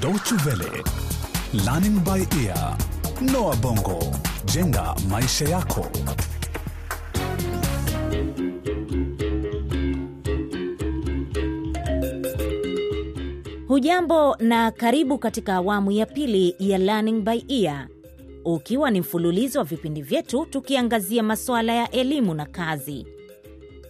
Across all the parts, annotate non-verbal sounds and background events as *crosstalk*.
Deutsche Welle, Learning by Ear, Noah Bongo, jenga maisha yako. Hujambo na karibu katika awamu ya pili ya Learning by Ear, ukiwa ni mfululizo wa vipindi vyetu tukiangazia masuala ya elimu na kazi.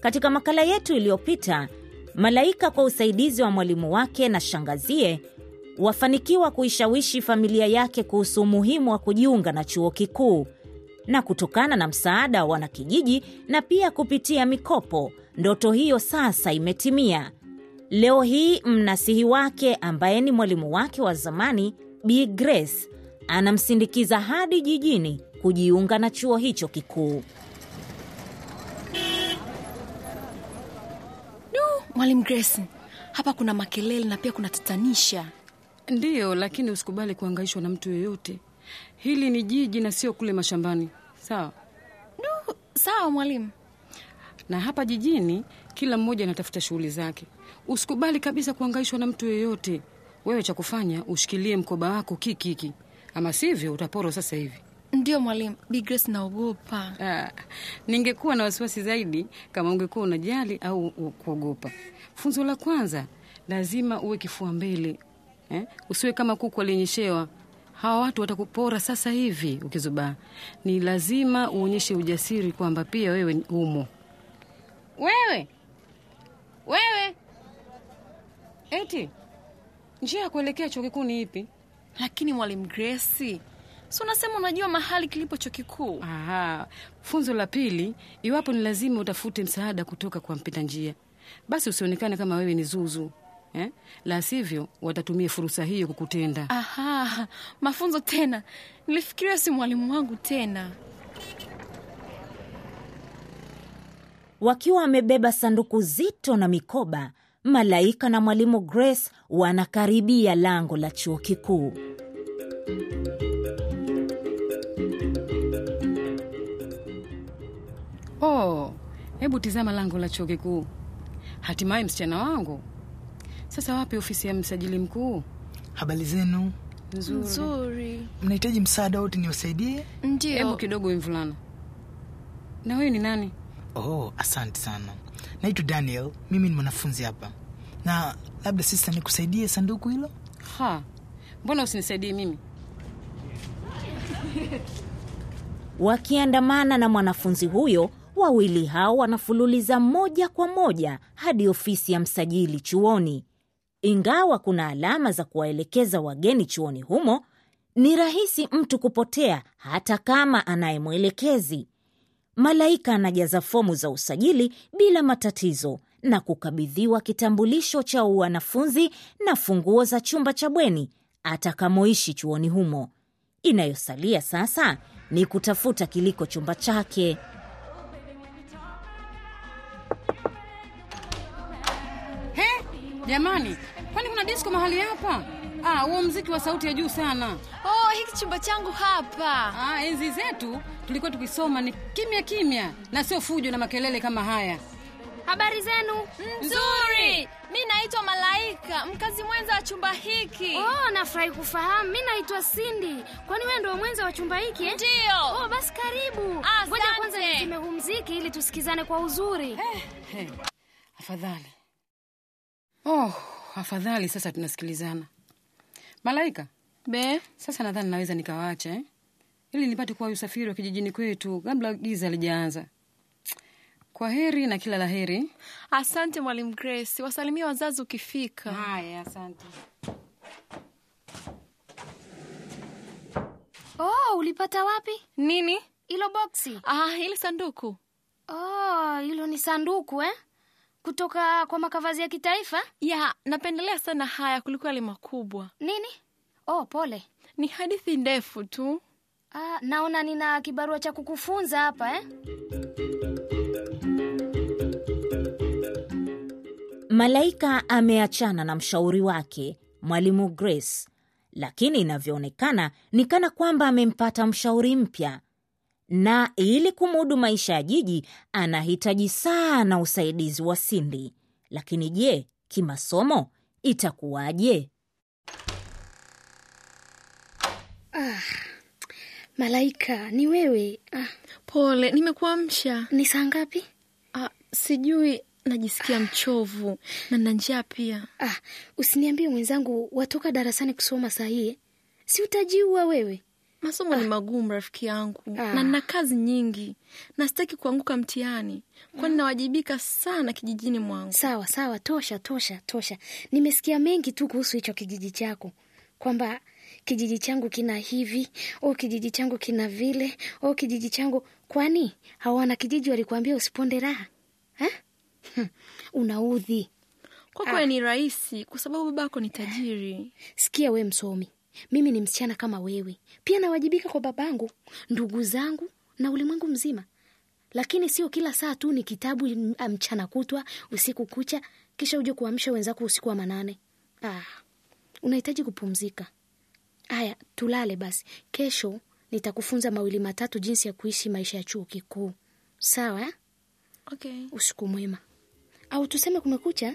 Katika makala yetu iliyopita, Malaika kwa usaidizi wa mwalimu wake na shangazie wafanikiwa kuishawishi familia yake kuhusu umuhimu wa kujiunga na chuo kikuu, na kutokana na msaada wa wanakijiji na pia kupitia mikopo, ndoto hiyo sasa imetimia. Leo hii mnasihi wake ambaye ni mwalimu wake wa zamani Bi Grace anamsindikiza hadi jijini kujiunga na chuo hicho kikuu. Mwalimu Grace, hapa kuna makelele na pia kuna tatanisha. Ndiyo, lakini usikubali kuangaishwa na mtu yoyote. Hili ni jiji na sio kule mashambani, sawa? Du, sawa mwalimu. Na hapa jijini kila mmoja anatafuta shughuli zake. Usikubali kabisa kuangaishwa na mtu yoyote. Wewe cha kufanya ushikilie mkoba wako kikiki, ama sivyo utaporwa sasa hivi. Ndio mwalimu. Bi Grace, naogopa. Ah, ningekuwa na wasiwasi zaidi kama ungekuwa unajali au kuogopa. Funzo la kwanza, lazima uwe kifua mbele eh? Usiwe kama kuku aliyenyeshewa. Hawa watu watakupora sasa hivi ukizubaa. Ni lazima uonyeshe ujasiri kwamba pia wewe umo. Wewe wewe, eti njia ya kuelekea chuo kikuu ni ipi? Lakini mwalimu Grace, si unasema unajua mahali kilipo chuo kikuu? Aha. Funzo la pili, iwapo ni lazima utafute msaada kutoka kwa mpita njia, basi usionekane kama wewe ni zuzu eh? La sivyo watatumia fursa hiyo kukutenda. Aha, mafunzo tena. Nilifikiria si mwalimu wangu tena. Wakiwa wamebeba sanduku zito na mikoba, Malaika na mwalimu Grace wanakaribia lango la chuo kikuu. Oh, hebu tizama lango la chuo kikuu. Hatimaye msichana wangu. Sasa wapi ofisi ya msajili mkuu? Habari zenu, Nzuri. Nzuri. mnahitaji msaada wote niwasaidie? Hebu kidogo mvulana. Na wewe ni nani? Oh, asante sana. Naitwa Daniel, mimi ni mwanafunzi hapa, na labda sista nikusaidie sanduku hilo. Ha, mbona usinisaidie mimi? Wakiandamana na mwanafunzi huyo, wawili hao wanafululiza moja kwa moja hadi ofisi ya msajili chuoni. Ingawa kuna alama za kuwaelekeza wageni chuoni humo, ni rahisi mtu kupotea hata kama anaye mwelekezi. Malaika anajaza fomu za usajili bila matatizo na kukabidhiwa kitambulisho cha wanafunzi na funguo za chumba cha bweni atakamoishi chuoni humo. Inayosalia sasa ni kutafuta kiliko chumba chake. Jamani, kwani kuna disco mahali hapa? Ah, huo mziki wa sauti ya juu sana. Oh, hiki chumba changu hapa. Ah, enzi zetu tulikuwa tukisoma ni kimya kimya na sio fujo na makelele kama haya. Habari zenu? Nzuri. Mi naitwa Malaika, mkazi mwenza wa chumba hiki. Oh, nafurahi kufahamu. Mi naitwa Cindy. Kwani wewe ndio mwenza wa chumba hiki? eh? Oh, basi karibu. Ngoja kwanza nizime huu mziki ili tusikizane kwa uzuri. He, afadhali. Oh, afadhali sasa tunasikilizana. Malaika, Be, sasa nadhani naweza nikawaacha eh? Ili nipate kuwa usafiri wa kijijini kwetu kabla giza lijaanza. Kwa heri na kila la heri. asante mwalimu Grace. Wasalimia wazazi ukifika. Haya, asante. Oh, ulipata wapi? Nini? Hilo boksi? Ah, hili sanduku. Oh, hilo ni sanduku eh? Kutoka kwa makavazi ya kitaifa? Ya, napendelea sana haya kuliko yale makubwa. Nini? Oh, pole. Ni hadithi ndefu tu. Ah, naona nina kibarua cha kukufunza hapa eh? Malaika ameachana na mshauri wake mwalimu Grace, lakini inavyoonekana ni kana kwamba amempata mshauri mpya, na ili kumudu maisha ya jiji anahitaji sana usaidizi wa Sindi. Lakini je, kimasomo itakuwaje? Malaika, ni wewe? Ah, Pole, nimekuamsha. ni saa ngapi? Ah, sijui, najisikia mchovu na na njaa pia. Ah, usiniambie mwenzangu watoka darasani kusoma saa hii. Si utajiua wewe? Masomo ni magumu rafiki yangu, Ah. na nina kazi nyingi na sitaki kuanguka mtihani, kwani nawajibika sana kijijini mwangu. Sawa sawa, tosha tosha tosha. Nimesikia mengi tu kuhusu hicho kijiji chako, kwamba kijiji changu kina hivi, o kijiji changu kina vile, o kijiji changu. Kwani hawana kijiji walikuambia usiponde raha ha? Hm, Unaudhi. Kwa Ah, ni rahisi, kwa sababu babako ni tajiri. Sikia we msomi, mimi ni msichana kama wewe, pia nawajibika kwa babangu, ndugu zangu na ulimwengu mzima. Lakini sio kila saa tu ni kitabu mchana kutwa, usiku kucha, kisha uje kuamsha wenzako usiku wa manane. Ah, unahitaji kupumzika. Haya, tulale basi. Kesho nitakufunza mawili matatu jinsi ya kuishi maisha ya chuo kikuu. Sawa eh? Okay. Usiku mwema, au tuseme kumekucha.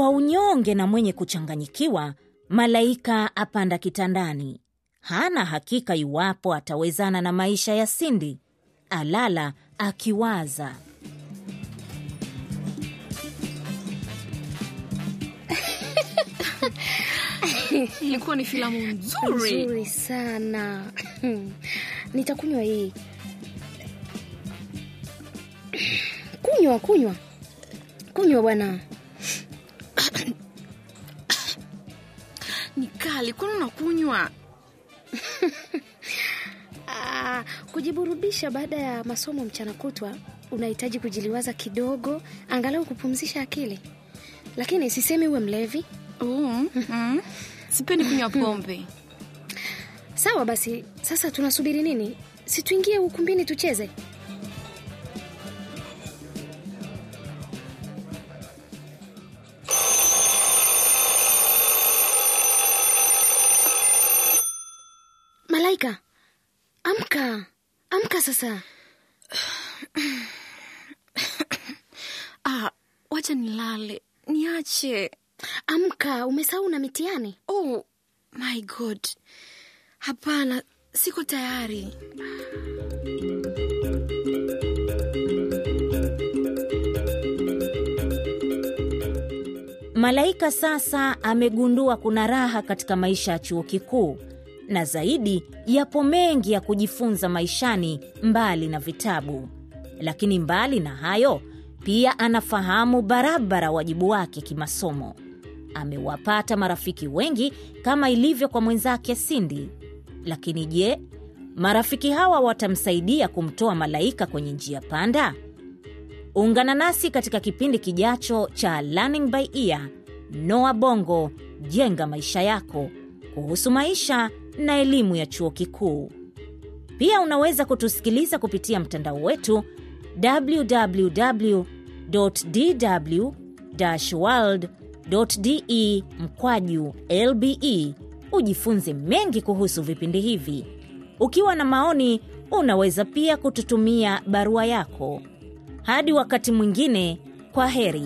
Kwa unyonge na mwenye kuchanganyikiwa, Malaika apanda kitandani. Hana hakika iwapo atawezana na maisha ya Sindi. Alala akiwaza. *laughs* Ilikuwa ni filamu nzuri. nzuri sana *clears throat* nitakunywa hii *clears throat* kunywa kunywa kunywa bwana kali, kwani unakunywa? *laughs* Ah, kujiburudisha baada ya masomo mchana kutwa unahitaji kujiliwaza kidogo angalau kupumzisha akili lakini sisemi uwe mlevi Mm, mm. Sipendi kunywa *laughs* pombe. sawa basi sasa tunasubiri nini Situingie ukumbini tucheze amka. Amka sasa. Ah, wacha nilale, niache. amka. Umesahau na mitihani? Oh my god, hapana, siko tayari. Malaika sasa amegundua kuna raha katika maisha ya chuo kikuu, na zaidi yapo mengi ya kujifunza maishani mbali na vitabu. Lakini mbali na hayo, pia anafahamu barabara wajibu wake kimasomo. Amewapata marafiki wengi kama ilivyo kwa mwenzake Sindi. Lakini je, marafiki hawa watamsaidia kumtoa Malaika kwenye njia panda? Ungana nasi katika kipindi kijacho cha Learning by Ear, Noa Bongo, jenga maisha yako, kuhusu maisha na elimu ya chuo kikuu. Pia unaweza kutusikiliza kupitia mtandao wetu www.dw-world.de mkwaju lbe ujifunze mengi kuhusu vipindi hivi. Ukiwa na maoni, unaweza pia kututumia barua yako. Hadi wakati mwingine, kwa heri.